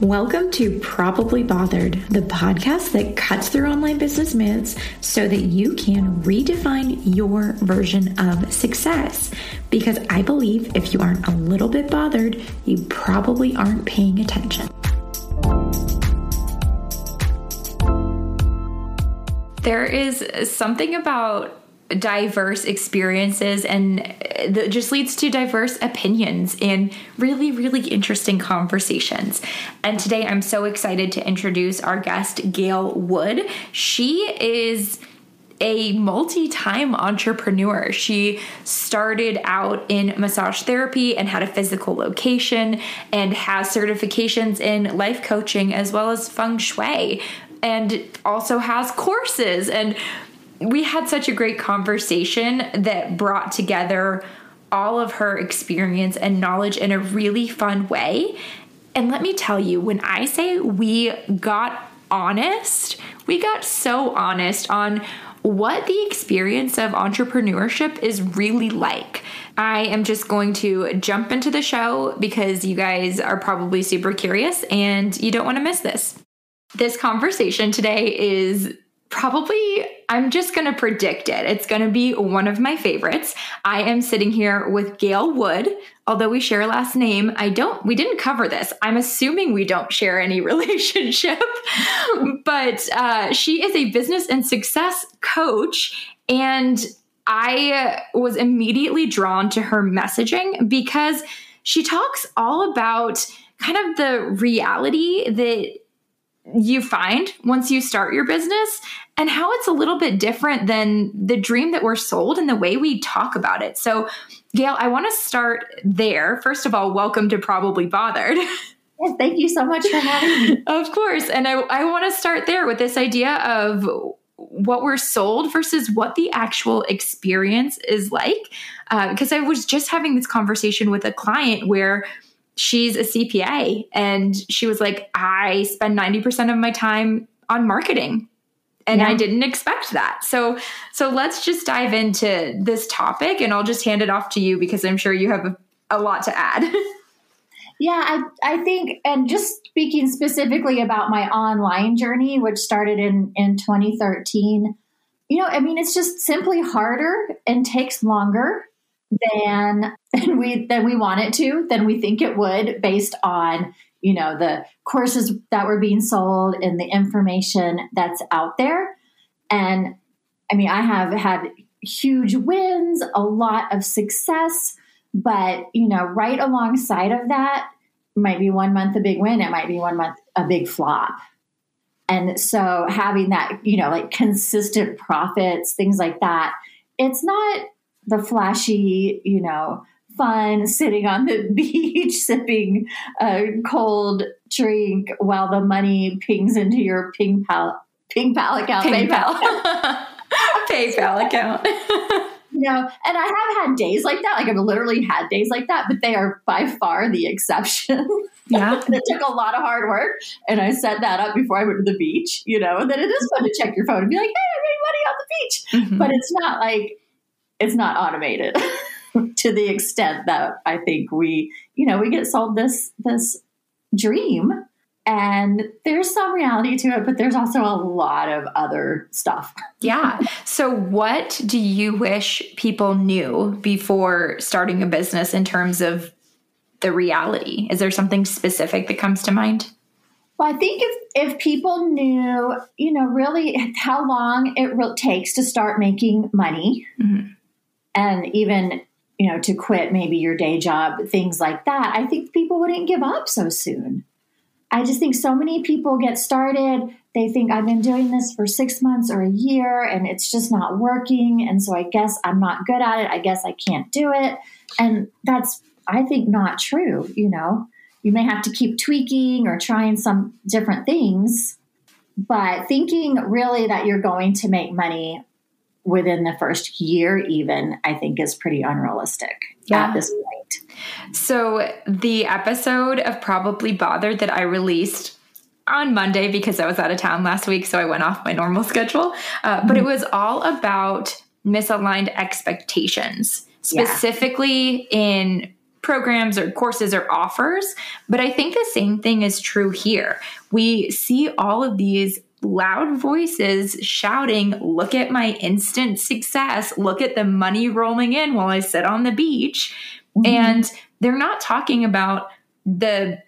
Welcome to Probably Bothered, the podcast that cuts through online business myths so that you can redefine your version of success. Because I believe if you aren't a little bit bothered, you probably aren't paying attention. There is something about diverse experiences and that just leads to diverse opinions and really really interesting conversations and today i'm so excited to introduce our guest Gael Wood she is a multi time entrepreneur. She started out in massage therapy and had a physical location and has certifications in life coaching as well as feng shui and also has courses and we had such a great conversation that brought together all of her experience and knowledge in a really fun way. And let me tell you, when I say we got honest, we got so honest on what the experience of entrepreneurship is really like. I am just going to jump into the show because you guys are probably super curious and you don't want to miss this. This conversation today is probably I'm just going to predict it. It's going to be one of my favorites. I am sitting here with Gael Wood. Although we share last name, I don't we didn't cover this. I'm assuming we don't share any relationship. but uh, she is a business and success coach and I was immediately drawn to her messaging because she talks all about kind of the reality that you find once you start your business and how it's a little bit different than the dream that we're sold and the way we talk about it. So, Gael, I want to start there. First of all, welcome to Probably Bothered. Yes, thank you so much for having me. of course. And I, I want to start there with this idea of what we're sold versus what the actual experience is like. Uh, because I was just having this conversation with a client where she's a CPA and she was like, I spend 90% of my time on marketing. And yeah. I didn't expect that. So so let's just dive into this topic and I'll just hand it off to you because I'm sure you have a, a lot to add. yeah, I I think and just speaking specifically about my online journey which started in in 2013, you know, I mean it's just simply harder and takes longer than than we than we want it to, than we think it would, based on you know the courses that were being sold and the information that's out there. And I mean, I have had huge wins, a lot of success, but you know, right alongside of that might be one month a big win, it might be one month a big flop. And so having that, you know, like consistent profits, things like that, it's not the flashy, you know, fun sitting on the beach sipping a cold drink while the money pings into your ping pal ping pal account ping PayPal PayPal account. you know, and I have had days like that. Like I've literally had days like that, but they are by far the exception. Yeah. it took a lot of hard work. And I set that up before I went to the beach, you know, and then it is fun to check your phone and be like, hey, I made money on the beach. Mm-hmm. But it's not like it's not automated to the extent that I think we, you know, we get sold this this dream. And there's some reality to it but there's also a lot of other stuff. Yeah. So what do you wish people knew before starting a business in terms of the reality? Is there something specific that comes to mind? Well i think if if people knew you know really how long it re- takes to start making money mm-hmm and even you know to quit maybe your day job things like that i think people wouldn't give up so soon. I just think so many people get started. They think i've been doing this for six months or a year and it's just not working. And so i guess i'm not good at it. I guess i can't do it. And that's i think not true you know? You may have to keep tweaking or trying some different things but thinking really that you're going to make money within the first year, even, I think is pretty unrealistic yeah. at this point. So, the episode of Probably Bothered that I released on Monday because I was out of town last week, so I went off my normal schedule, uh, mm-hmm. but it was all about misaligned expectations, specifically yeah. in programs or courses or offers. But I think the same thing is true here. We see all of these loud voices shouting, Look at my instant success. Look at the money rolling in while I sit on the beach. Mm-hmm. And they're not talking about the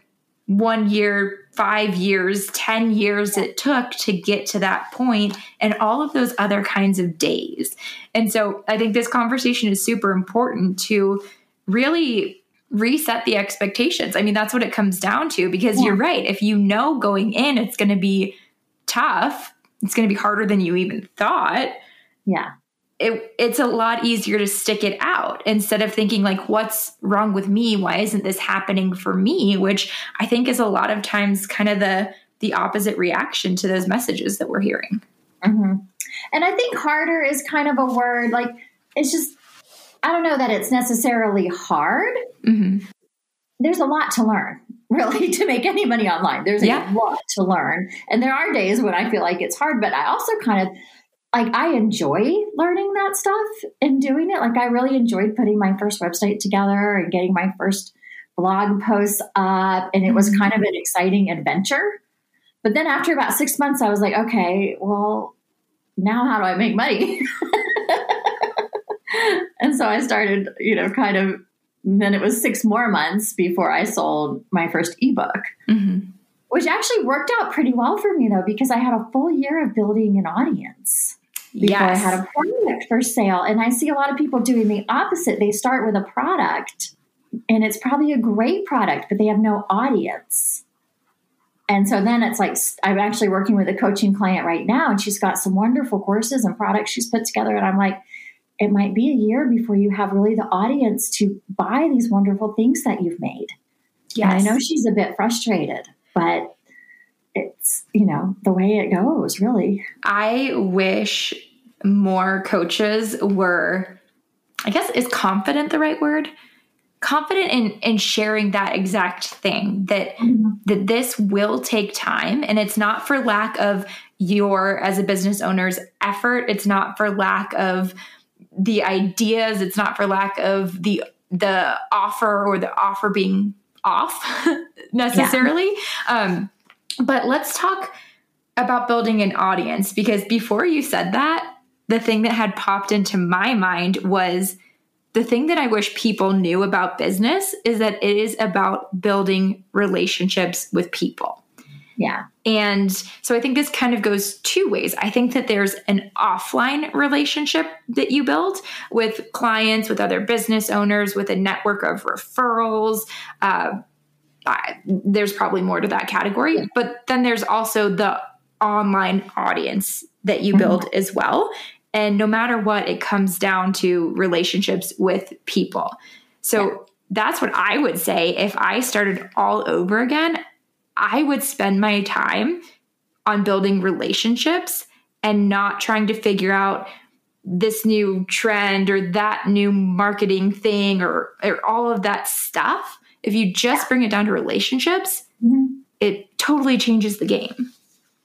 one year, five years, 10 years it took to get to that point, and all of those other kinds of days. And so I think this conversation is super important to really reset the expectations. I mean, that's what it comes down to because yeah. you're right. If you know going in, it's going to be tough, it's going to be harder than you even thought. Yeah. It, it's a lot easier to stick it out instead of thinking like what's wrong with me why isn't this happening for me which i think is a lot of times kind of the the opposite reaction to those messages that we're hearing mm-hmm. and i think harder is kind of a word like it's just i don't know that it's necessarily hard mm-hmm. there's a lot to learn really to make any money online. There's yeah. a lot to learn. And there are days when I feel like it's hard, but I also kind of like I enjoy learning that stuff and doing it. Like I really enjoyed putting my first website together and getting my first blog posts up and it was mm-hmm. kind of an exciting adventure. But then after about 6 months I was like, okay, well, now how do I make money? and so I started, you know, kind of and then it was six more months before I sold my first ebook, mm-hmm. which actually worked out pretty well for me though, because I had a full year of building an audience before. I had a product for sale. And I see a lot of people doing the opposite. They start with a product and it's probably a great product, but they have no audience. And so then it's like, I'm actually working with a coaching client right now, and she's got some wonderful courses and products she's put together. And I'm like, it might be a year before you have really the audience to buy these wonderful things that you've made. Yeah, I know she's a bit frustrated, but it's, you know, the way it goes, really. I wish more coaches were, I guess, is confident the right word? confident in in sharing that exact thing that mm-hmm. that this will take time and it's not for lack of your as a business owner's effort it's not for lack of the ideas it's not for lack of the the offer or the offer being off necessarily yeah. um, but let's talk about building an audience because before you said that the thing that had popped into my mind was the thing that I wish people knew about business is that it is about building relationships with people. Yeah. And so I think this kind of goes two ways. I think that there's an offline relationship that you build with clients, with other business owners, with a network of referrals. Uh, there's probably more to that category, yeah. but then there's also the online audience that you build mm-hmm. as well. And no matter what, it comes down to relationships with people. So yeah. that's what I would say if I started all over again. I would spend my time on building relationships and not trying to figure out this new trend or that new marketing thing or, or all of that stuff. If you just bring it down to relationships, mm-hmm. it totally changes the game.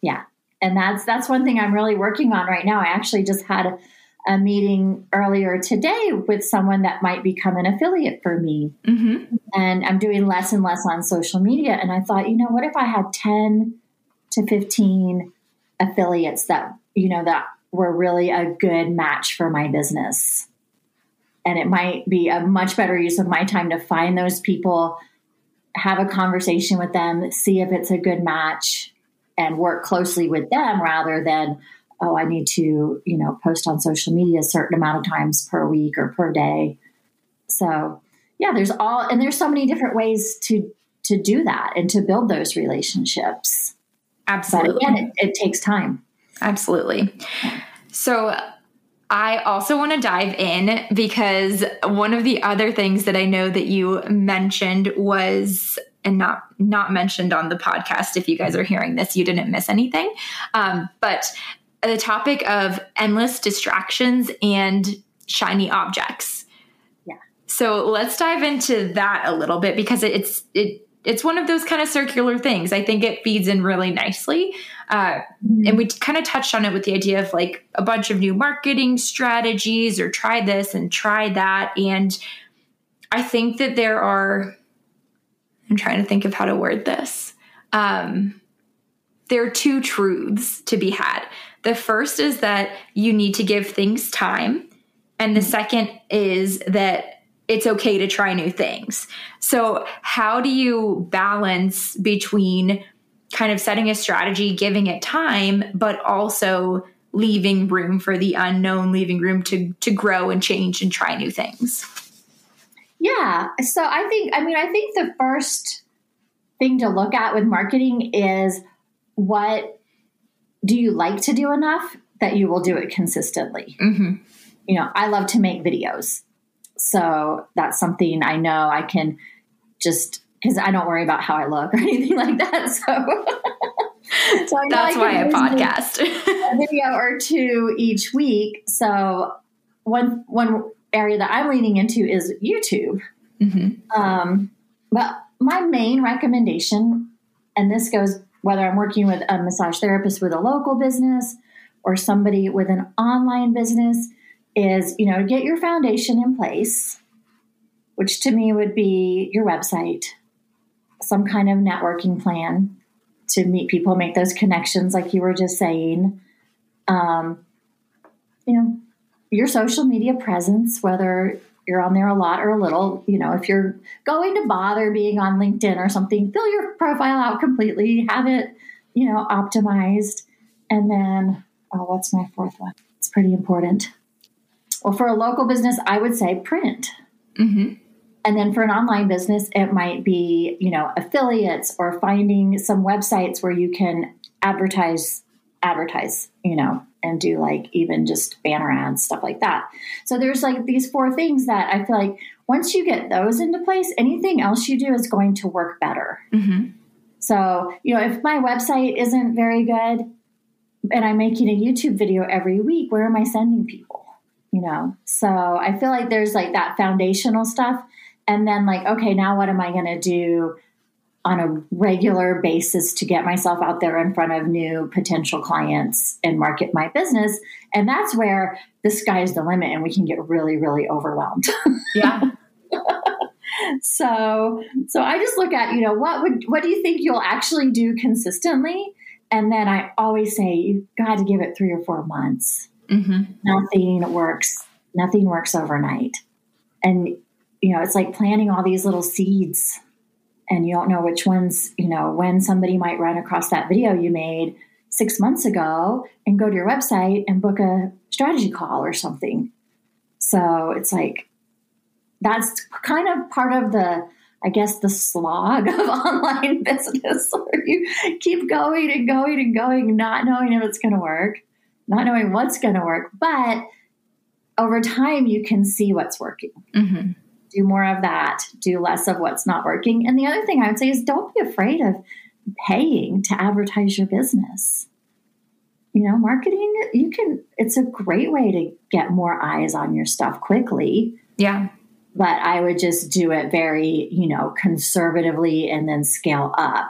Yeah. And that's that's one thing I'm really working on right now. I actually just had a meeting earlier today with someone that might become an affiliate for me. Mm-hmm. And I'm doing less and less on social media. And I thought, you know, what if I had 10 to 15 affiliates that, you know, that were really a good match for my business? And it might be a much better use of my time to find those people, have a conversation with them, see if it's a good match, and work closely with them rather than oh, I need to, you know, post on social media a certain amount of times per week or per day. So, yeah, there's all, and there's so many different ways to to do that and to build those relationships. Absolutely. But again, it, it takes time. Absolutely. So, I also want to dive in because one of the other things that I know that you mentioned was and not not mentioned on the podcast if you guys are hearing this you didn't miss anything um, but the topic of endless distractions and shiny objects. Yeah. So let's dive into that a little bit because it's it it's one of those kind of circular things. I think it feeds in really nicely. Uh, mm-hmm. And we kind of touched on it with the idea of like a bunch of new marketing strategies or try this and try that. And I think that there are, I'm trying to think of how to word this. Um, there are two truths to be had. The first is that you need to give things time. And the second is that it's okay to try new things. So, how do you balance between kind of setting a strategy, giving it time, but also leaving room for the unknown, leaving room to to grow and change and try new things? Yeah. So I think I mean I think the first thing to look at with marketing is what do you like to do enough that you will do it consistently? Mm-hmm. You know, I love to make videos. So that's something I know I can just because I don't worry about how I look or anything like that. So, so that's I why I podcast a video or two each week. So one one area that I'm leaning into is YouTube. Mm-hmm. Um, but my main recommendation, and this goes whether I'm working with a massage therapist with a local business or somebody with an online business, is you know get your foundation in place, which to me would be your website, some kind of networking plan to meet people, make those connections, like you were just saying. Um, you know, your social media presence, whether you're on there a lot or a little, you know, if you're going to bother being on LinkedIn or something, fill your profile out completely, have it, you know, optimized. And then, oh, what's my fourth one? It's pretty important. Well, for a local business, I would say print. Mm-hmm. And then for an online business, it might be, you know, affiliates or finding some websites where you can advertise, advertise, you know, and do like even just banner ads, stuff like that. So there's like these four things that I feel like once you get those into place, anything else you do is going to work better. Mm-hmm. So, you know, if my website isn't very good and I'm making a YouTube video every week, where am I sending people? You know, so I feel like there's like that foundational stuff. And then, like, okay, now what am I going to do on a regular basis to get myself out there in front of new potential clients and market my business. And that's where the sky's the limit and we can get really, really overwhelmed. Yeah. so so I just look at, you know, what would what do you think you'll actually do consistently? And then I always say you've got to give it three or four months. Mm-hmm. Nothing works, nothing works overnight. And you know, it's like planting all these little seeds and you don't know which ones, you know, when somebody might run across that video you made six months ago and go to your website and book a strategy call or something. So it's like that's kind of part of the, I guess, the slog of online business where you keep going and going and going, not knowing if it's going to work, not knowing what's going to work. But over time, you can see what's working. Mm-hmm do more of that, do less of what's not working. And the other thing I would say is don't be afraid of paying to advertise your business. You know, marketing, you can, it's a great way to get more eyes on your stuff quickly. Yeah. But I would just do it very, you know, conservatively and then scale up.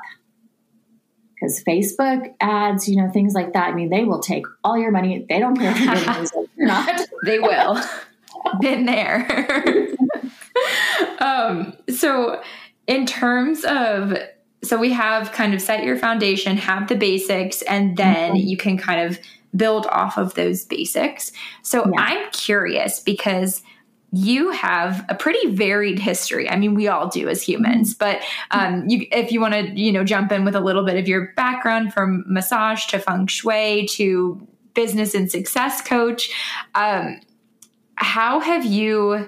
Because Facebook ads, you know, things like that, I mean, they will take all your money. They don't care if you're not. they will. Been there. um, so, in terms of, so we have kind of set your foundation, have the basics, and then mm-hmm. you can kind of build off of those basics. So, yeah. I'm curious because you have a pretty varied history. I mean, we all do as humans, mm-hmm. but um, you, if you want to, you know, jump in with a little bit of your background from massage to feng shui to business and success coach, um, how have you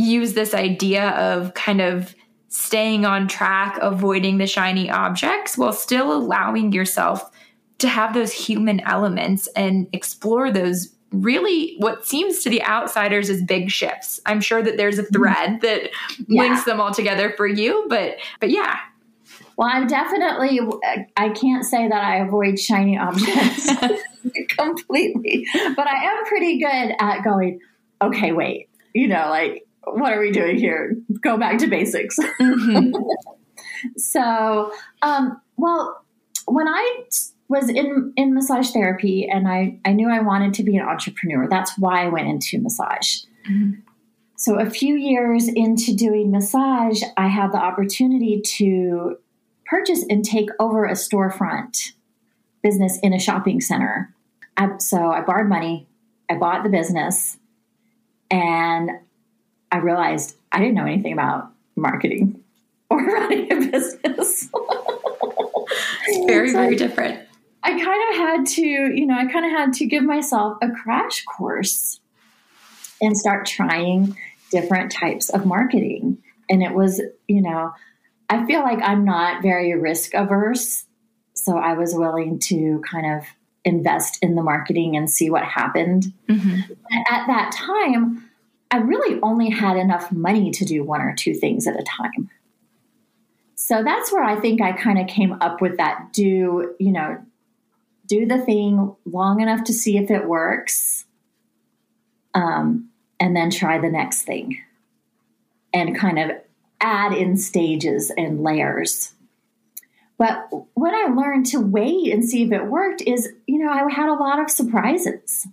use this idea of kind of staying on track, avoiding the shiny objects while still allowing yourself to have those human elements and explore those really what seems to the outsiders as big shifts. I'm sure that there's a mm-hmm. thread that yeah. links them all together for you, but but yeah. Well, I'm definitely I can't say that I avoid shiny objects completely, but I am pretty good at going, okay, wait. You know, like what are we doing here? Go back to basics. Mm-hmm. so, um, well, when I was in, in massage therapy and I, I knew I wanted to be an entrepreneur, that's why I went into massage. Mm-hmm. So, a few years into doing massage, I had the opportunity to purchase and take over a storefront business in a shopping center. I, so, I borrowed money, I bought the business, and I realized I didn't know anything about marketing or running a business. it's very, so very different. I kind of had to, you know, I kind of had to give myself a crash course and start trying different types of marketing. And it was, you know, I feel like I'm not very risk averse. So I was willing to kind of invest in the marketing and see what happened. Mm-hmm. At that time, I really only had enough money to do one or two things at a time. So that's where I think I kind of came up with that do, you know, do the thing long enough to see if it works. Um, and then try the next thing and kind of add in stages and layers. But what I learned to wait and see if it worked is, you know, I had a lot of surprises.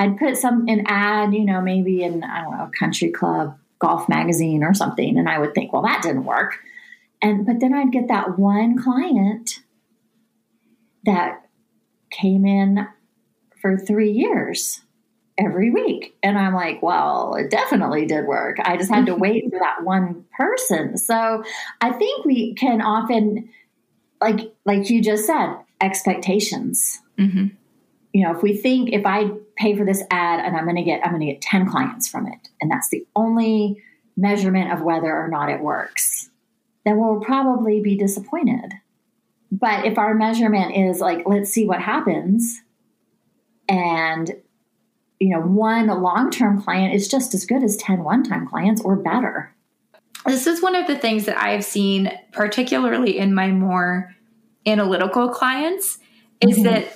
I'd put some an ad, you know, maybe in I don't know, country club, golf magazine or something, and I would think, well, that didn't work. And but then I'd get that one client that came in for three years every week. And I'm like, well, it definitely did work. I just had to wait for that one person. So I think we can often, like like you just said, expectations. Mm-hmm. You know, if we think if I pay for this ad and I'm going to get I'm going to get ten clients from it, and that's the only measurement of whether or not it works, then we'll probably be disappointed. But if our measurement is like, let's see what happens, and you know, one long term client is just as good as 10 one time clients or better. This is one of the things that I've seen, particularly in my more analytical clients, is mm-hmm. that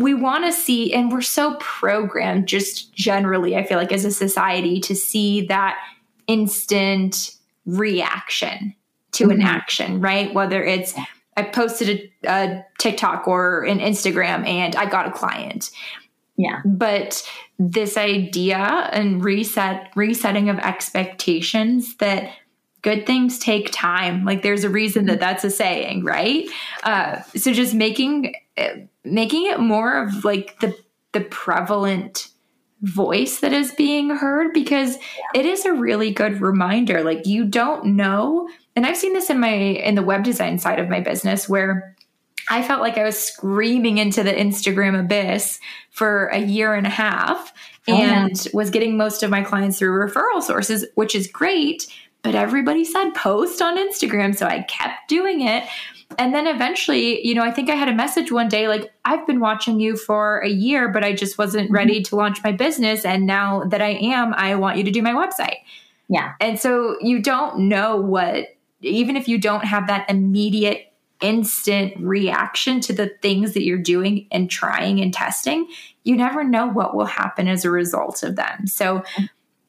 we want to see, and we're so programmed just generally, I feel like, as a society, to see that instant reaction to mm-hmm. an action, right? Whether it's I posted a, a, TikTok or an Instagram and I got a client. Yeah. But this idea and reset resetting of expectations that good things take time. Like there's a reason that that's a saying, right? Uh, so just making making it more of like the the prevalent voice that is being heard because it is a really good reminder like you don't know and i've seen this in my in the web design side of my business where I felt like I was screaming into the Instagram abyss for a year and a half oh, and yeah. was getting most of my clients through referral sources, which is great. But everybody said post on Instagram. So I kept doing it. And then eventually, you know, I think I had a message one day like, I've been watching you for a year, but I just wasn't mm-hmm. ready to launch my business. And now that I am, I want you to do my website. Yeah. And so you don't know what, even if you don't have that immediate instant reaction to the things that you're doing and trying and testing, you never know what will happen as a result of them. So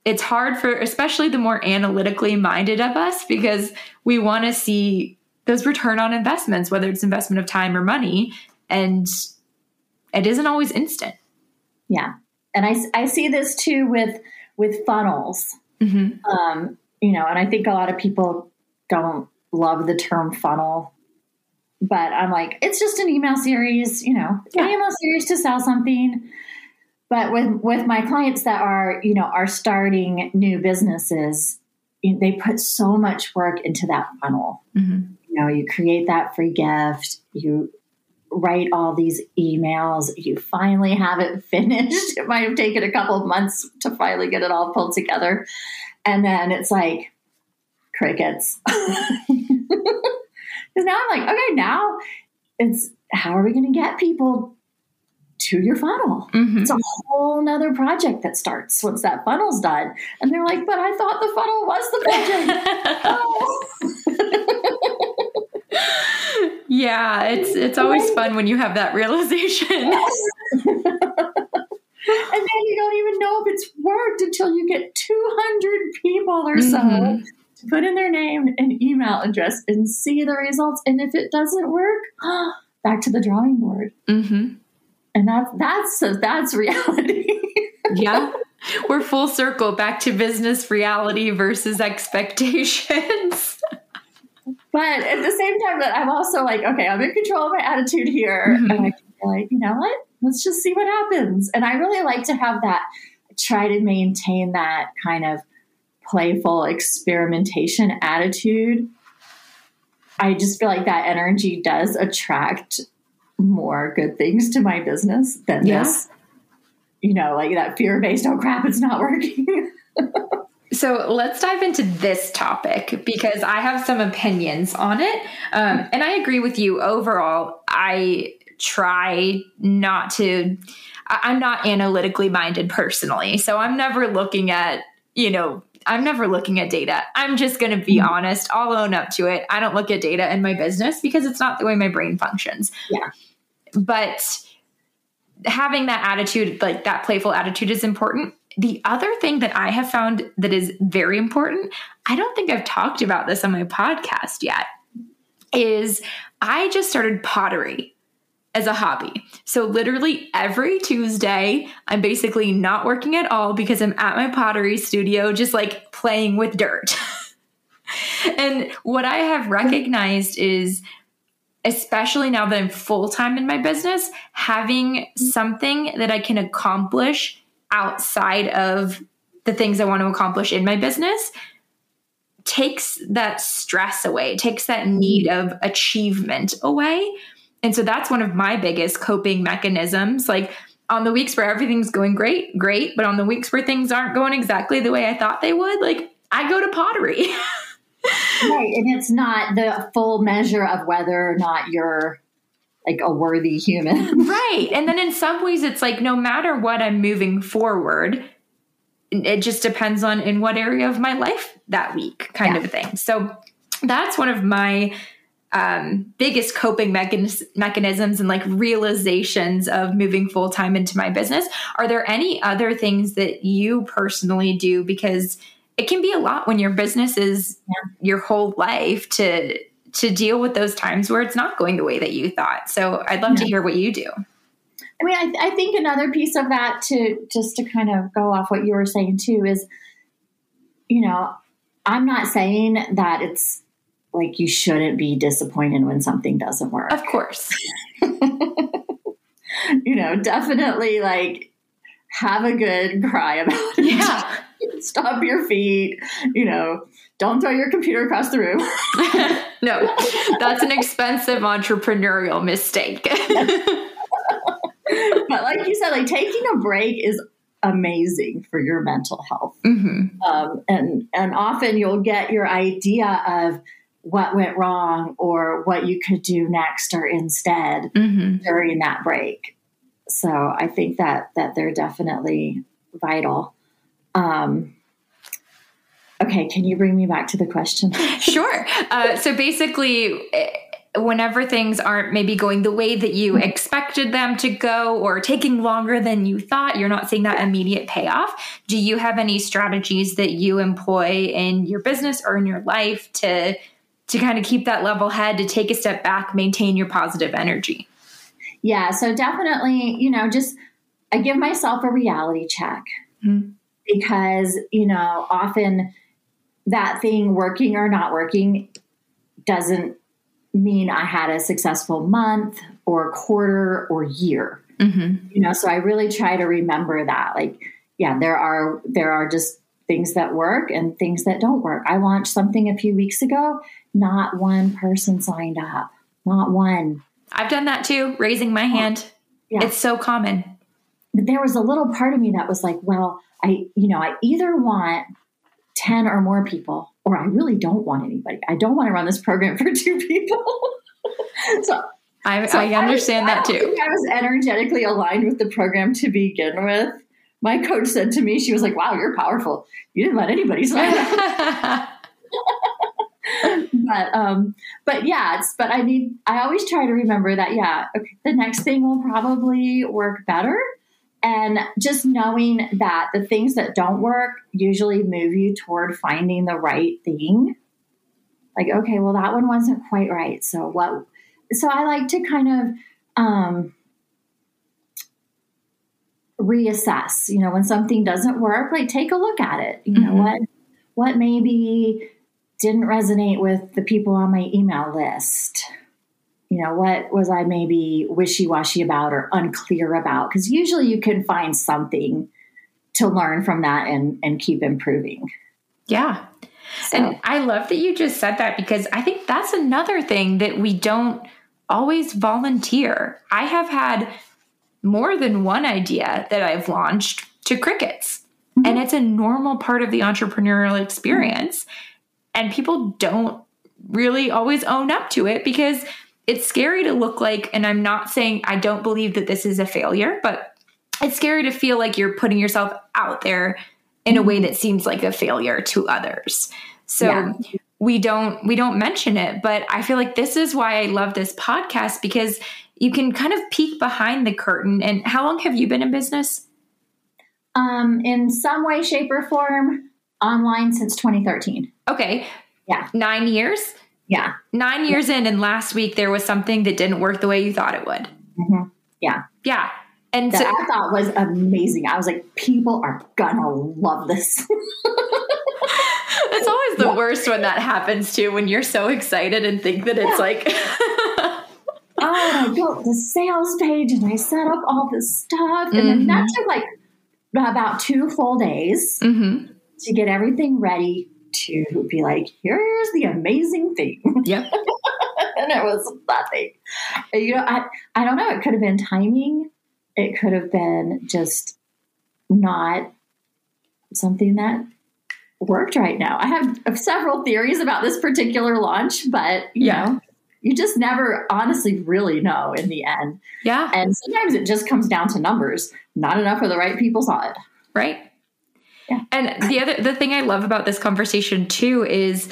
it's hard for, especially the more analytically minded of us, because we want to see those return on investments, whether it's investment of time or money. And it isn't always instant. Yeah. And I, I see this too with, with funnels. Mm-hmm. Um, you know, and I think a lot of people don't love the term funnel but I'm like, it's just an email series, you know, yeah. an email series to sell something. But with with my clients that are, you know, are starting new businesses, they put so much work into that funnel. Mm-hmm. You know, you create that free gift, you write all these emails, you finally have it finished. It might have taken a couple of months to finally get it all pulled together. And then it's like crickets. Because now I'm like, okay, now it's how are we going to get people to your funnel? Mm-hmm. It's a whole nother project that starts once that funnel's done. And they're like, but I thought the funnel was the project. yeah, it's it's always fun when you have that realization. Yes. and then you don't even know if it's worked until you get 200 people or so mm-hmm put in their name and email address and see the results. And if it doesn't work, back to the drawing board. Mm-hmm. And that's that's that's reality. yeah, We're full circle back to business reality versus expectations. but at the same time, that I'm also like, okay, I'm in control of my attitude here, mm-hmm. and I can be like, you know what? Let's just see what happens. And I really like to have that. Try to maintain that kind of playful experimentation attitude. I just feel like that energy does attract more good things to my business than yeah. this, you know, like that fear based, oh crap, it's not working. So let's dive into this topic because I have some opinions on it. Um, and I agree with you overall. I try not to, I'm not analytically minded personally. So I'm never looking at, you know, I'm never looking at data. I'm just going to be mm-hmm. honest. I'll own up to it. I don't look at data in my business because it's not the way my brain functions. Yeah. But having that attitude, like that playful attitude, is important. The other thing that I have found that is very important, I don't think I've talked about this on my podcast yet, is I just started pottery as a hobby. So literally every Tuesday, I'm basically not working at all because I'm at my pottery studio just like playing with dirt. and what I have recognized is especially now that I'm full time in my business, having something that I can accomplish outside of the things I want to accomplish in my business takes that stress away, takes that need of achievement away. And so that's one of my biggest coping mechanisms. Like on the weeks where everything's going great, great. But on the weeks where things aren't going exactly the way I thought they would, like I go to pottery. right. And it's not the full measure of whether or not you're like a worthy human. right. And then in some ways, it's like no matter what I'm moving forward, it just depends on in what area of my life that week kind yeah. of thing. So that's one of my um, biggest coping mechanis- mechanisms and like realizations of moving full time into my business. Are there any other things that you personally do? Because it can be a lot when your business is yeah. your whole life to to deal with those times where it's not going the way that you thought. So I'd love yeah. to hear what you do. I mean, I, I think another piece of that to just to kind of go off what you were saying too is, you know, I'm not saying that it's like you shouldn't be disappointed when something doesn't work. Of course. you know, definitely like have a good cry about it. Yeah. Stop your feet, you know, don't throw your computer across the room. no, that's an expensive entrepreneurial mistake. but like you said, like taking a break is amazing for your mental health. Mm-hmm. Um, and and often you'll get your idea of what went wrong or what you could do next or instead mm-hmm. during that break. So I think that that they're definitely vital. Um, okay, can you bring me back to the question? sure. Uh, so basically. Eh, whenever things aren't maybe going the way that you expected them to go or taking longer than you thought, you're not seeing that immediate payoff. Do you have any strategies that you employ in your business or in your life to to kind of keep that level head, to take a step back, maintain your positive energy? Yeah, so definitely, you know, just I give myself a reality check mm-hmm. because, you know, often that thing working or not working doesn't mean I had a successful month or quarter or year. Mm-hmm. You know, so I really try to remember that. Like, yeah, there are there are just things that work and things that don't work. I launched something a few weeks ago not one person signed up. Not one. I've done that too, raising my hand. Yeah. It's so common. But there was a little part of me that was like, well, I, you know, I either want 10 or more people, or I really don't want anybody. I don't want to run this program for two people. so I, so I understand I was, that too. I, I was energetically aligned with the program to begin with. My coach said to me, she was like, wow, you're powerful. You didn't let anybody sign up. but um but yeah it's but i need i always try to remember that yeah okay, the next thing will probably work better and just knowing that the things that don't work usually move you toward finding the right thing like okay well that one wasn't quite right so what so i like to kind of um reassess. You know, when something doesn't work, like take a look at it. You know Mhm. what what maybe didn't resonate with the people on my email list. You know, what was I maybe wishy washy about or unclear about? Because usually you can find something to learn from that and and keep improving. Yeah. So, And I love that you just said that because I think that's another thing that we don't always volunteer. I have had more than one idea that I've launched to crickets, Mhm. and it's a normal part of the entrepreneurial experience. And people don't really always own up to it because it's scary to look like, and I'm not saying I don't believe that this is a failure, but it's scary to feel like you're putting yourself out there in a way that seems like a failure to others. So Yeah. we don't we don't mention it, but I feel like this is why I love this podcast because you can kind of peek behind the curtain. And how long have you been in business? um, in some way, shape, or form, online since 2013. Okay. Yeah. 9 years? Yeah. 9 years in and last week there was something that didn't work the way you thought it would. Mhm. Yeah. Yeah. And That so I thought was amazing. I was like, people are gonna love this. it's always the worst when that happens too when you're so excited and think that it's Yeah. like oh, and I built the sales page and I set up all this stuff. And then that Mhm. took like about two full days Mhm. to get everything ready to be like, here's the amazing thing. Yep. and it was nothing. You know, I, I don't know. It could have been timing. It could have been just not something that worked right now. I have several theories about this particular launch, but you Yeah. know, you just never honestly really know in the end. Yeah. And sometimes it just comes down to numbers. Not enough of the right people saw it. right Yeah. and the other the thing i love about this conversation too is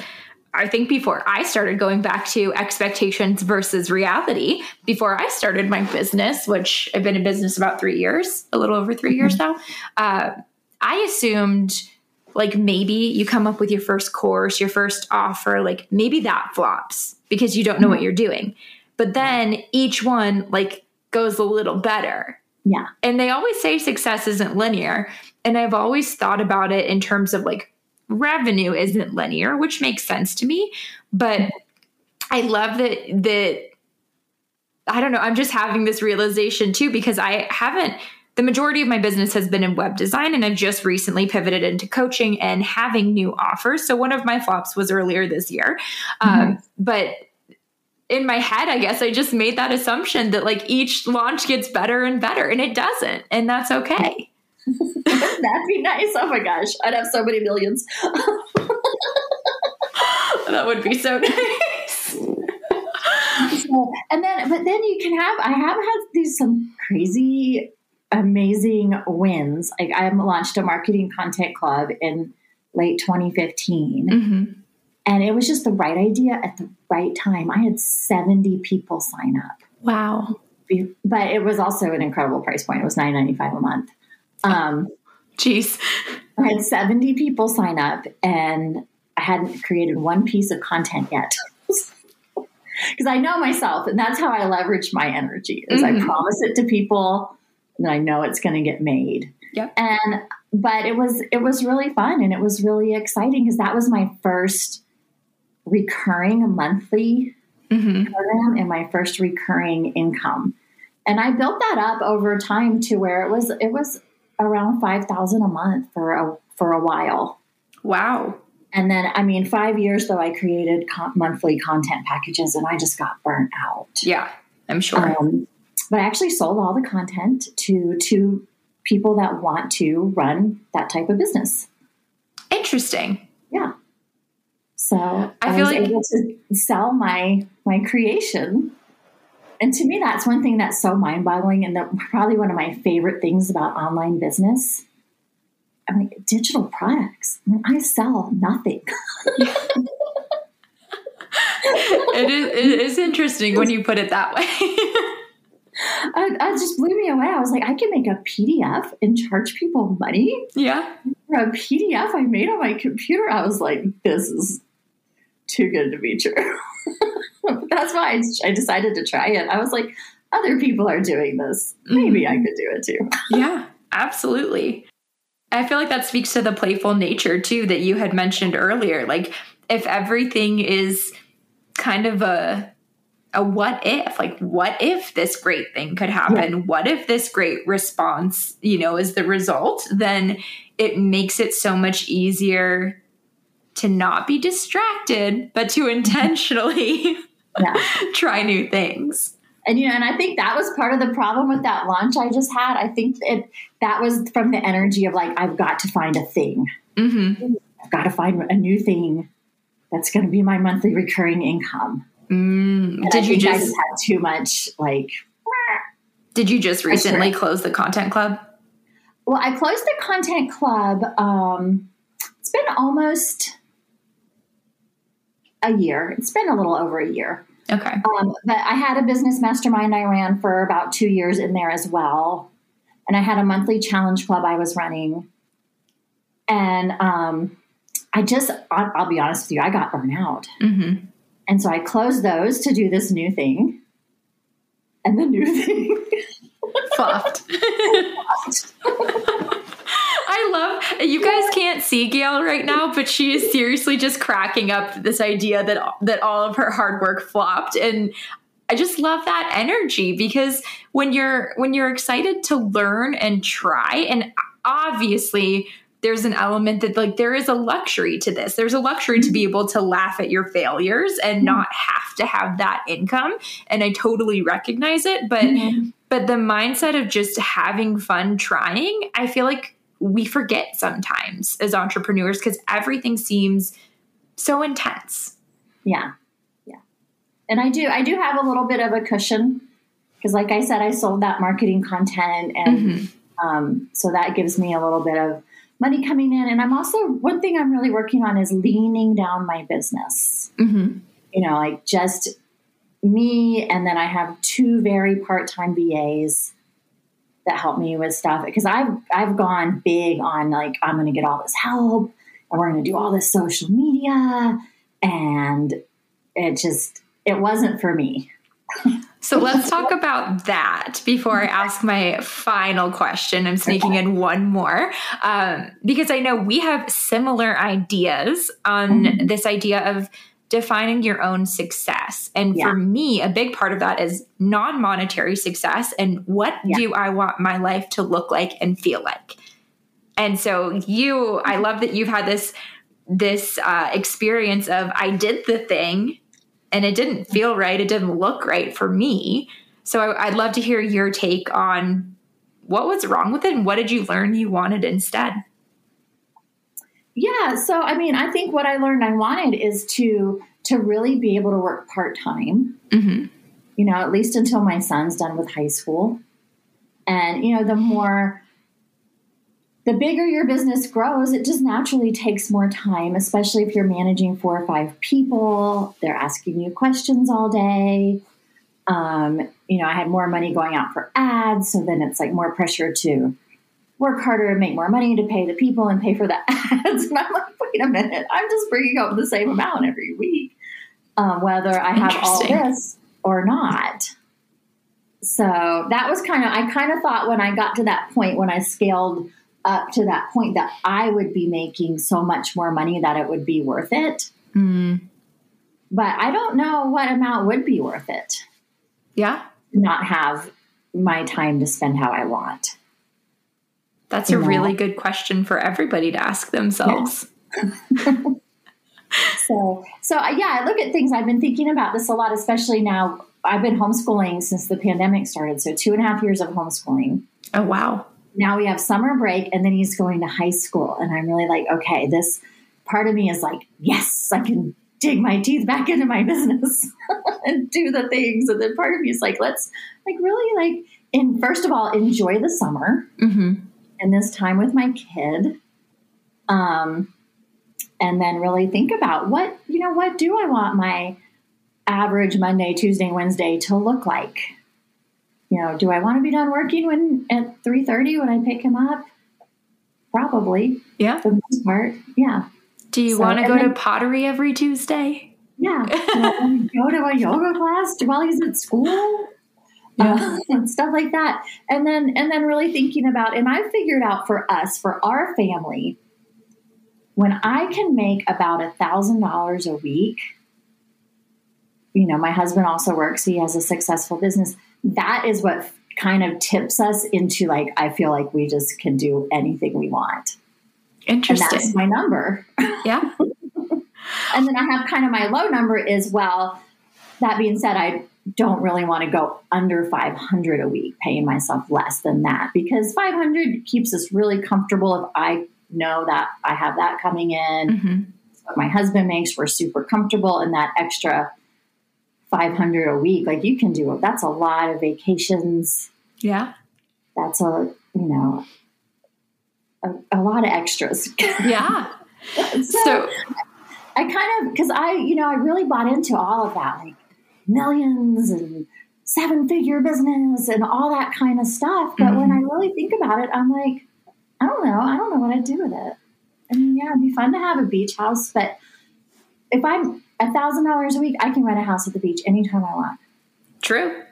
i think before i started going back to expectations versus reality before i started my business which i've been in business about three years a little over 3 years now uh, i assumed like maybe you come up with your first course your first offer like maybe that flops because you don't know what you're doing. But then each one like goes a little better Yeah. and they always say success isn't linear. And I've always thought about it in terms of like revenue isn't linear, which makes sense to me. But I love that that I don't know, I'm just having this realization too because I haven't the majority of my business has been in web design and I've just recently pivoted into coaching and having new offers. So one of my flops was earlier this year. Um, but in my head, I guess I just made that assumption that like each launch gets better and better, and it doesn't, and that's okay. That'd be nice. Oh my gosh. I'd have so many millions. that would be so nice. So, and then, but then you can have, I have had these some crazy, amazing wins. Like I launched a marketing content club in late 2015 hmm and it was just the right idea at the right time. I had 70 people sign up, Wow. But it was also an incredible price point. It was $9.95 a month. Um, Jeez. I had 70 people sign up and I hadn't created one piece of content yet. Because I know myself and that's how I leverage my energy is I Mhm. promise it to people and I know it's going to get made. Yep. And but it was it was really fun and it was really exciting because that was my first recurring monthly hmm program and my first recurring income. And I built that up over time to where it was it was around 5000 a month for a for a while. Wow. And then I mean 5 years though I created con- monthly content packages and I just got burnt out. Yeah, I'm sure. Um, but I actually sold all the content to to people that want to run that type of business. Interesting. Yeah. So I I, feel was like- able to sell my my creation. And to me, that's one thing that's so mind boggling, and that probably one of my favorite things about online business. I mean, digital products. I, mean, I sell nothing. it is. It is interesting when you put it that way. I, I just blew me away. I was like, I can make a PDF and charge people money yeah. for a PDF I made on my computer. I was like, this is too good to be true. That's why I, I decided to try it. I was like, other people are doing this. Maybe I mm-hmm. could do it too. Yeah. Absolutely. I feel like that speaks to the playful nature too that you had mentioned earlier. Like if everything is kind of a a what if like what if this great thing could happen yeah. what if this great response you know is the result then it makes it so much easier to not be distracted but to intentionally yeah. try new things and you know and i think that was part of the problem with that launch i just had i think it that was from the energy of like i've got to find a thing mm-hmm. i've got to find a new thing that's going to be my monthly recurring income Mm, did you just, just had too much like? Did you just recently close the content club? Well, I closed the content club. Um, it's been almost a year. It's been a little over a year. Okay. Um, but I had a business mastermind I ran for about two years in there as well. And I had a monthly challenge club I was running. And um, I just, I'll, I'll, be honest with you, I got burned out. Mm-hmm. And so I closed those to do this new thing. And the new thing flopped. I love you guys can't see Gael right now, but she is seriously just cracking up this idea that that all of her hard work flopped and I just love that energy because when you're when you're excited to learn and try and obviously there's an element that like there is a luxury to this. There's a luxury to be able to laugh at your failures and mm-hmm. not have to have that income. And I totally recognize it, but mm-hmm. but the mindset of just having fun trying, I feel like we forget sometimes as entrepreneurs because everything seems so intense. Yeah. Yeah. And I do I do have a little bit of a cushion because like I said I sold that marketing content and mm-hmm. um, so that gives me a little bit of money coming in. And I'm also, one thing I'm really working on is leaning down my business. Mm-hmm. You know, like just me, and then I have two very part time VAs that help me with stuff because I've I've gone big on like I'm going to get all this help and we're going to do all this social media and it just it wasn't for me. So let's talk about that before I ask my final question. I'm sneaking in one more um, because I know we have similar ideas on mm-hmm. this idea of defining your own success. And yeah. for me, a big part of that is non monetary success and what yeah. do I want my life to look like and feel like. And so you, I love that you've had this this uh, experience of I did the thing and it didn't feel right. It didn't look right for me. So I, I'd love to hear your take on what was wrong with it and what did you learn you wanted instead? Yeah, so I mean, I think what I learned I wanted is to to really be able to work part time. Mm-hmm. You know, at least until my son's done with high school, and you know, the more the bigger your business grows, it just naturally takes more time, especially if you're managing four or five people. They're asking you questions all day. Um, you know, I had more money going out for ads, so then it's like more pressure to work harder and make more money to pay the people and pay for the ads. And I'm like, wait a minute, I'm just bringing home the same amount every week, um, whether I have all this or not. So that was kind of, I kind of thought when I got to that point when I scaled up to that point that I would be making so much more money that it would be worth it. Mm. But I don't know what amount would be worth it. Yeah. Not have my time to spend how I want. That's a really good question for everybody to ask themselves. so, so uh, yeah, I look at things. I've been thinking about this a lot, especially now. I've been homeschooling since the pandemic started, so two and a half years of homeschooling. Oh wow! now we have summer break and then he's going to high school. And I'm really like, okay, this part of me is like, yes, I can dig my teeth back into my business and do the things. And then part of me is like, let's like really like, and first of all, enjoy the summer mm-hmm. And this time with my kid. Um, and then really think about what, you know, what do I want my average Monday, Tuesday, Wednesday to look like? you know, do I want to be done working when at three thirty when I pick him up? Probably. Yeah. For the most part. Yeah. Do you so, want to go then, to pottery every Tuesday? Yeah. go to a yoga class while he's at school. Yeah. and stuff like that. And then and then really thinking about and I figured out for us, for our family, when I can make about a thousand dollars a week, you know, my husband also works, he has a successful business. That is what kind of tips us into like, I feel like we just can do anything we want. Interesting. And that's my number. Yeah. and then I have kind of my low number is well, that being said, I don't really want to go under 500 a week, paying myself less than that because 500 keeps us really comfortable if I know that I have that coming in. Mm-hmm. What my husband makes, we're super comfortable, and that extra 500 a week, like you can do, it. that's a lot of vacations. Yeah. That's a, you know, a, a lot of extras. Yeah. so, so I kind of, because I, you know, I really bought into all of that, like millions and seven figure business and all that kind of stuff. But mm-hmm. when I really think about it, I'm like, I don't know. I don't know what I'd do with it. I mean, yeah, it'd be fun to have a beach house, but if I'm a thousand dollars a week, I can rent a house at the beach anytime I want. True.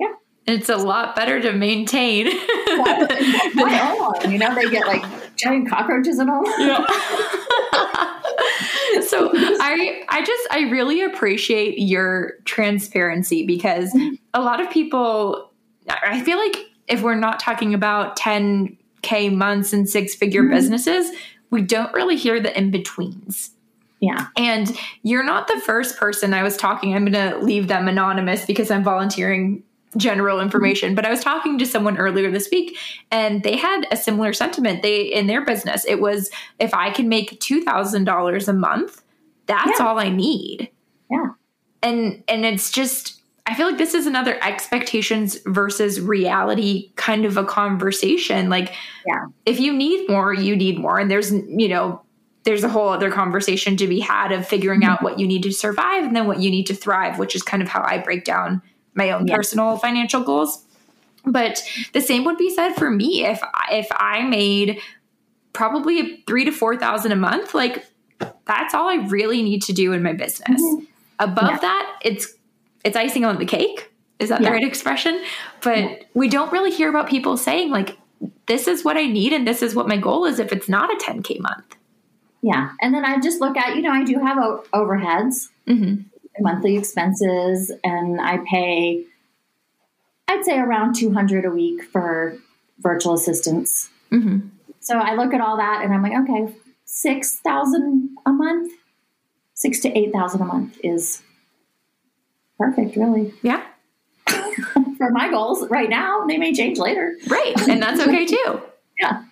Yeah. It's a lot better to maintain. My own, you know, they get like giant cockroaches and all. Yeah. so I I just I really appreciate your transparency because a lot of people I feel like if we're not talking about 10k months and six figure mm-hmm. businesses, we don't really hear the in betweens. Yeah. And you're not the first person I was talking. I'm going to leave them anonymous because I'm volunteering general information but i was talking to someone earlier this week and they had a similar sentiment. They in their business it was if i can make $2000 a month that's yeah. all i need. Yeah. And and it's just i feel like this is another expectations versus reality kind of a conversation. Like yeah. if you need more you need more. And there's you know there's a whole other conversation to be had of figuring mm-hmm. out what you need to survive and then what you need to thrive which is kind of how i break down my own yeah. personal financial goals. But the same would be said for me if if I made probably three to four thousand a month. Like that's all I really need to do in my business. Mm-hmm. Above yeah. that, it's it's icing on the cake. Is that yeah. the right expression? But we don't really hear about people saying like, "This is what I need, and this is what my goal is." If it's not a 10k month. Yeah, and then I just look at you know I do have o- overheads. Mm-hmm monthly expenses and I pay I'd say around 200 a week for virtual assistants. Mm-hmm. So I look at all that and I'm like, okay, 6,000 a month, 6 to 8,000 a month is perfect, really. Yeah. for my goals right now, they may change later. Right. And that's okay too. yeah.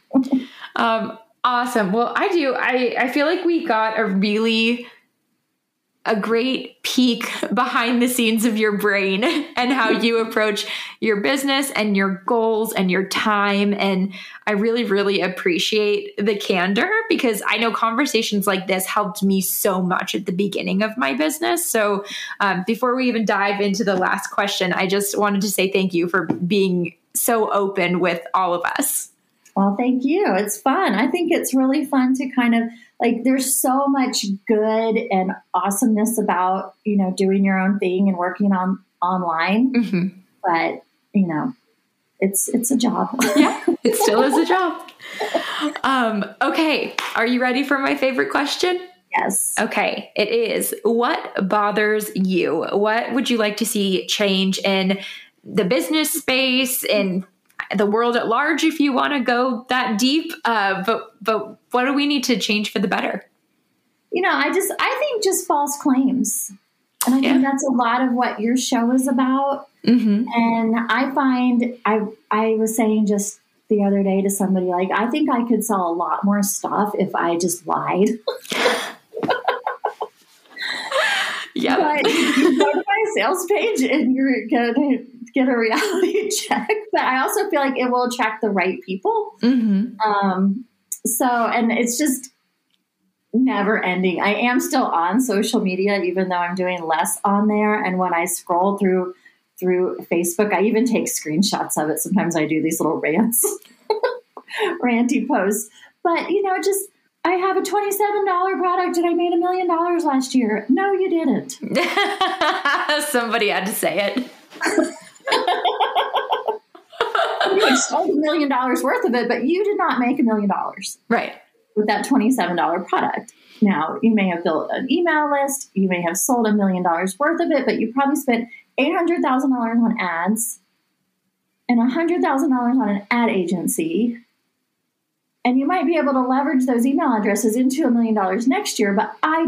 Um, awesome. Well, I do. I, I feel like we got a really a great peek behind the scenes of your brain and how you approach your business and your goals and your time. And I really, really appreciate the candor because I know conversations like this helped me so much at the beginning of my business. So um, before we even dive into the last question, I just wanted to say thank you for being so open with all of us. Well, thank you. It's fun. I think it's really fun to kind of like there's so much good and awesomeness about you know doing your own thing and working on online. Mm-hmm. but you know it's it's a job. Yeah it still is a job. Um okay. Are you ready for my favorite question? Yes. Okay. It is what bothers you? What would you like to see change in the business space in the world at large if you want to go that deep. Uh, but but what do we need to change for the better? You know, I just I think just false claims, and I yeah. think that's a lot of what your show is about. Mm-hmm. And I find I I was saying just the other day to somebody like I think I could sell a lot more stuff if I just lied. yeah. But you go to my sales page and you're gonna get a reality check, but I also feel like it will attract the right people. Mm-hmm. Um, so, and it's just never ending. I am still on social media, even though I'm doing less on there. And when I scroll through through Facebook, I even take screenshots of it. Sometimes I do these little rants, ranty posts. But you know, just I have a twenty-seven dollar product and I made a million dollars last year. No, you didn't. Somebody had to say it. You had sold a million dollars worth of it, but you did not make a million dollars. Right. With that $27 product. Now, you may have built an email list, you may have sold a million dollars worth of it, but you probably spent $800,000 on ads and $100,000 on an ad agency. And you might be able to leverage those email addresses into a million dollars next year, but I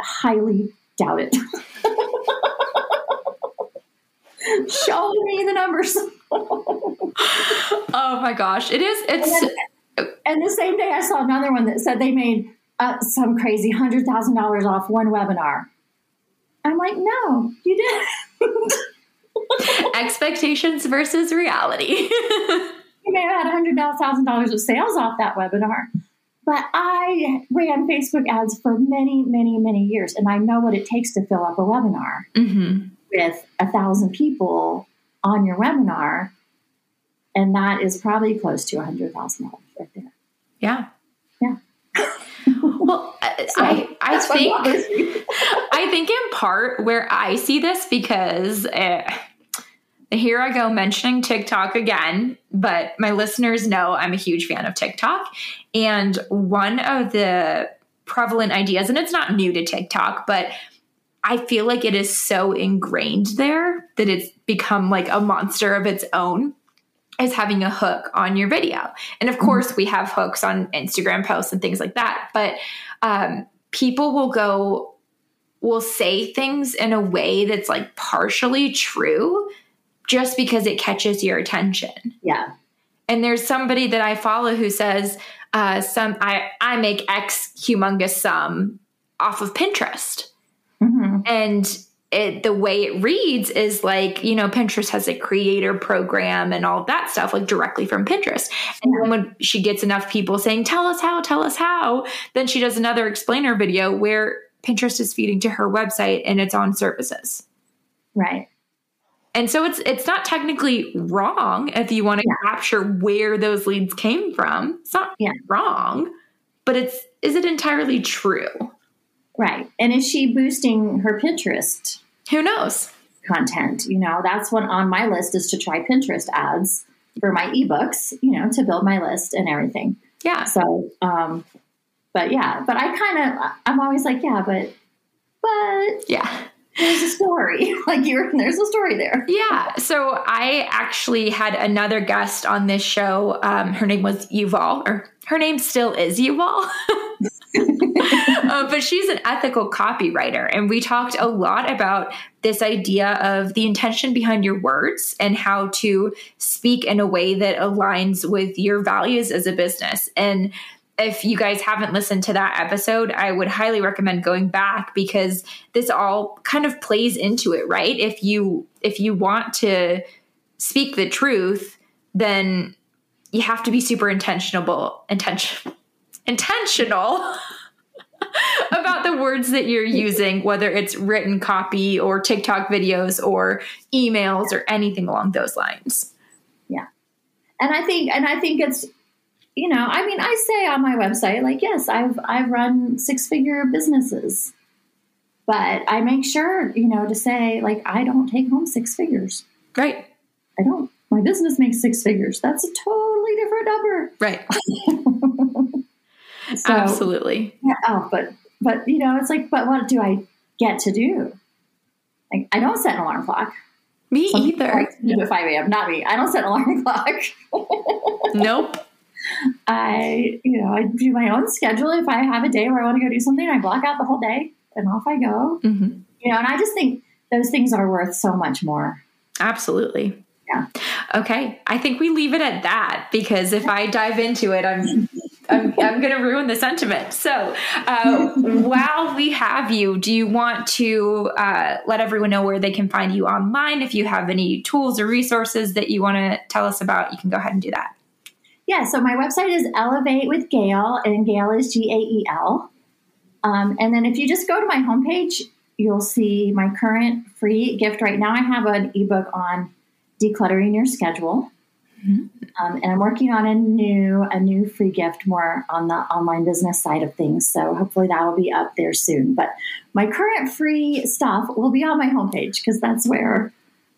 highly doubt it. Show me the numbers. Oh my gosh. It is. It's. And, then, and, the same day I saw another one that said they made uh, some crazy $100,000 off one webinar. I'm like, no, you didn't. Expectations versus reality. you may have had $100,000 of sales off that webinar, but I ran Facebook ads for many, many, many years, and I know what it takes to fill up a webinar mm-hmm. with a thousand people on your webinar, and that is probably close to a hundred thousand dollars right there. Yeah, yeah. well, so, I I think I think in part where I see this because. Uh, here I go mentioning TikTok again, but my listeners know I'm a huge fan of TikTok. And one of the prevalent ideas, and it's not new to TikTok, but I feel like it is so ingrained there that it's become like a monster of its own as having a hook on your video. And of course, we have hooks on Instagram posts and things like that, but um, people will go, will say things in a way that's like partially true just because it catches your attention. Yeah. And there's somebody that I follow who says, uh, some I, I make X humongous sum off of Pinterest. Mm-hmm. And it, the way it reads is like, you know, Pinterest has a creator program and all that stuff, like directly from Pinterest. And then when she gets enough people saying, tell us how, tell us how, then she does another explainer video where Pinterest is feeding to her website and it's on services. Right. And so it's it's not technically wrong if you want to yeah. capture where those leads came from. It's not yeah. wrong, but it's is it entirely true? Right. And is she boosting her Pinterest? Who knows? Content. You know, that's what on my list is to try Pinterest ads for my ebooks, you know, to build my list and everything. Yeah. So, um, but yeah, but I kind of, I'm always like, yeah, but, but, yeah there's a story. like you're there's a story there. Yeah. So I actually had another guest on this show. Um, her name was Yuval, or her name still is Yuval. but she's an ethical copywriter, and we talked a lot about this idea of the intention behind your words and how to speak in a way that aligns with your values as a business. And if you guys haven't listened to that episode, I would highly recommend going back because this all kind of plays into it, right? If you if you want to speak the truth, then you have to be super intentional intention intentional about the words that you're using, whether it's written copy or TikTok videos or emails or anything along those lines. Yeah. And I think and I think it's you know, I mean, I say on my website, like, yes, I've I've run six figure businesses, but I make sure, you know, to say like I don't take home six figures. Right. I don't. My business makes six figures. That's a totally different number. Right. so, Absolutely. Yeah. Oh, but but you know, it's like, but what do I get to do? Like, I don't set an alarm clock. Me Some either. Like do at 5 a.m. Not me. I don't set an alarm clock. nope. I, you know, I do my own schedule. If I have a day where I want to go do something, I block out the whole day and off I go. Mm-hmm. You know, and I just think those things are worth so much more. Absolutely. Yeah. Okay. I think we leave it at that because if I dive into it, I'm I'm, I'm going to ruin the sentiment. So, uh, while we have you, do you want to uh, let everyone know where they can find you online? If you have any tools or resources that you want to tell us about, you can go ahead and do that. Yeah, so my website is Elevate with Gael, and Gael is G A E L. Um, and then if you just go to my homepage, you'll see my current free gift. Right now, I have an ebook on decluttering your schedule. Mm-hmm. Um, and I'm working on a new a new free gift more on the online business side of things. So hopefully that'll be up there soon. But my current free stuff will be on my homepage because that's where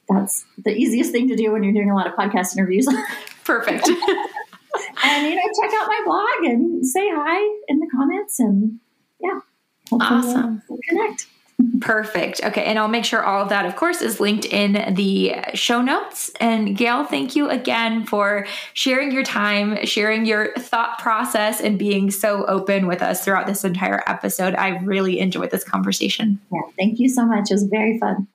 that's the easiest thing to do when you're doing a lot of podcast interviews. Perfect. and you know, check out my blog and say hi in the comments, and yeah, awesome. We'll connect. Perfect. Okay. And I'll make sure all of that, of course, is linked in the show notes. And Gael, thank you again for sharing your time, sharing your thought process, and being so open with us throughout this entire episode. I really enjoyed this conversation. Yeah. Thank you so much. It was very fun.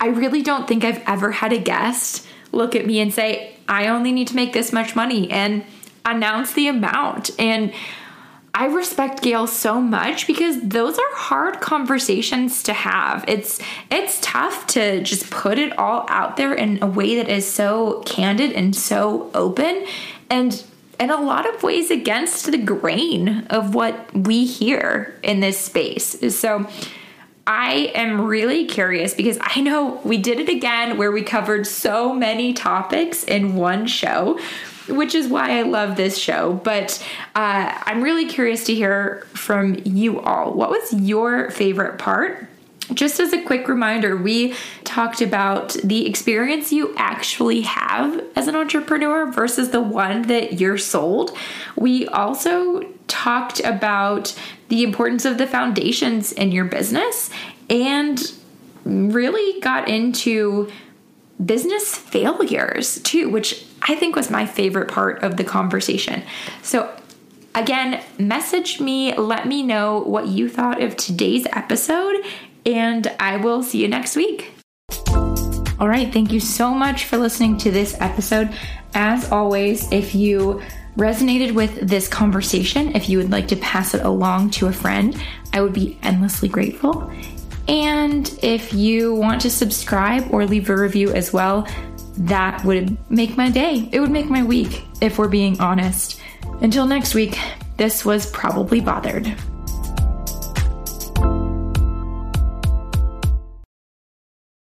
I really don't think I've ever had a guest look at me and say, I only need to make this much money and announce the amount. And I respect Gael so much because those are hard conversations to have. It's it's tough to just put it all out there in a way that is so candid and so open and in a lot of ways against the grain of what we hear in this space. So I am really curious because I know we did it again where we covered so many topics in one show which is why I love this show. But uh, I'm really curious to hear from you all. What was your favorite part? Just as a quick reminder, we talked about the experience you actually have as an entrepreneur versus the one that you're sold. We also talked about the importance of the foundations in your business and really got into business failures too, which I think was my favorite part of the conversation. So, again, message me, let me know what you thought of today's episode, and I will see you next week. All right, thank you so much for listening to this episode. As always, if you resonated with this conversation, if you would like to pass it along to a friend, I would be endlessly grateful. And if you want to subscribe or leave a review as well, that would make my day. It would make my week, if we're being honest. Until next week, this was Probably Bothered.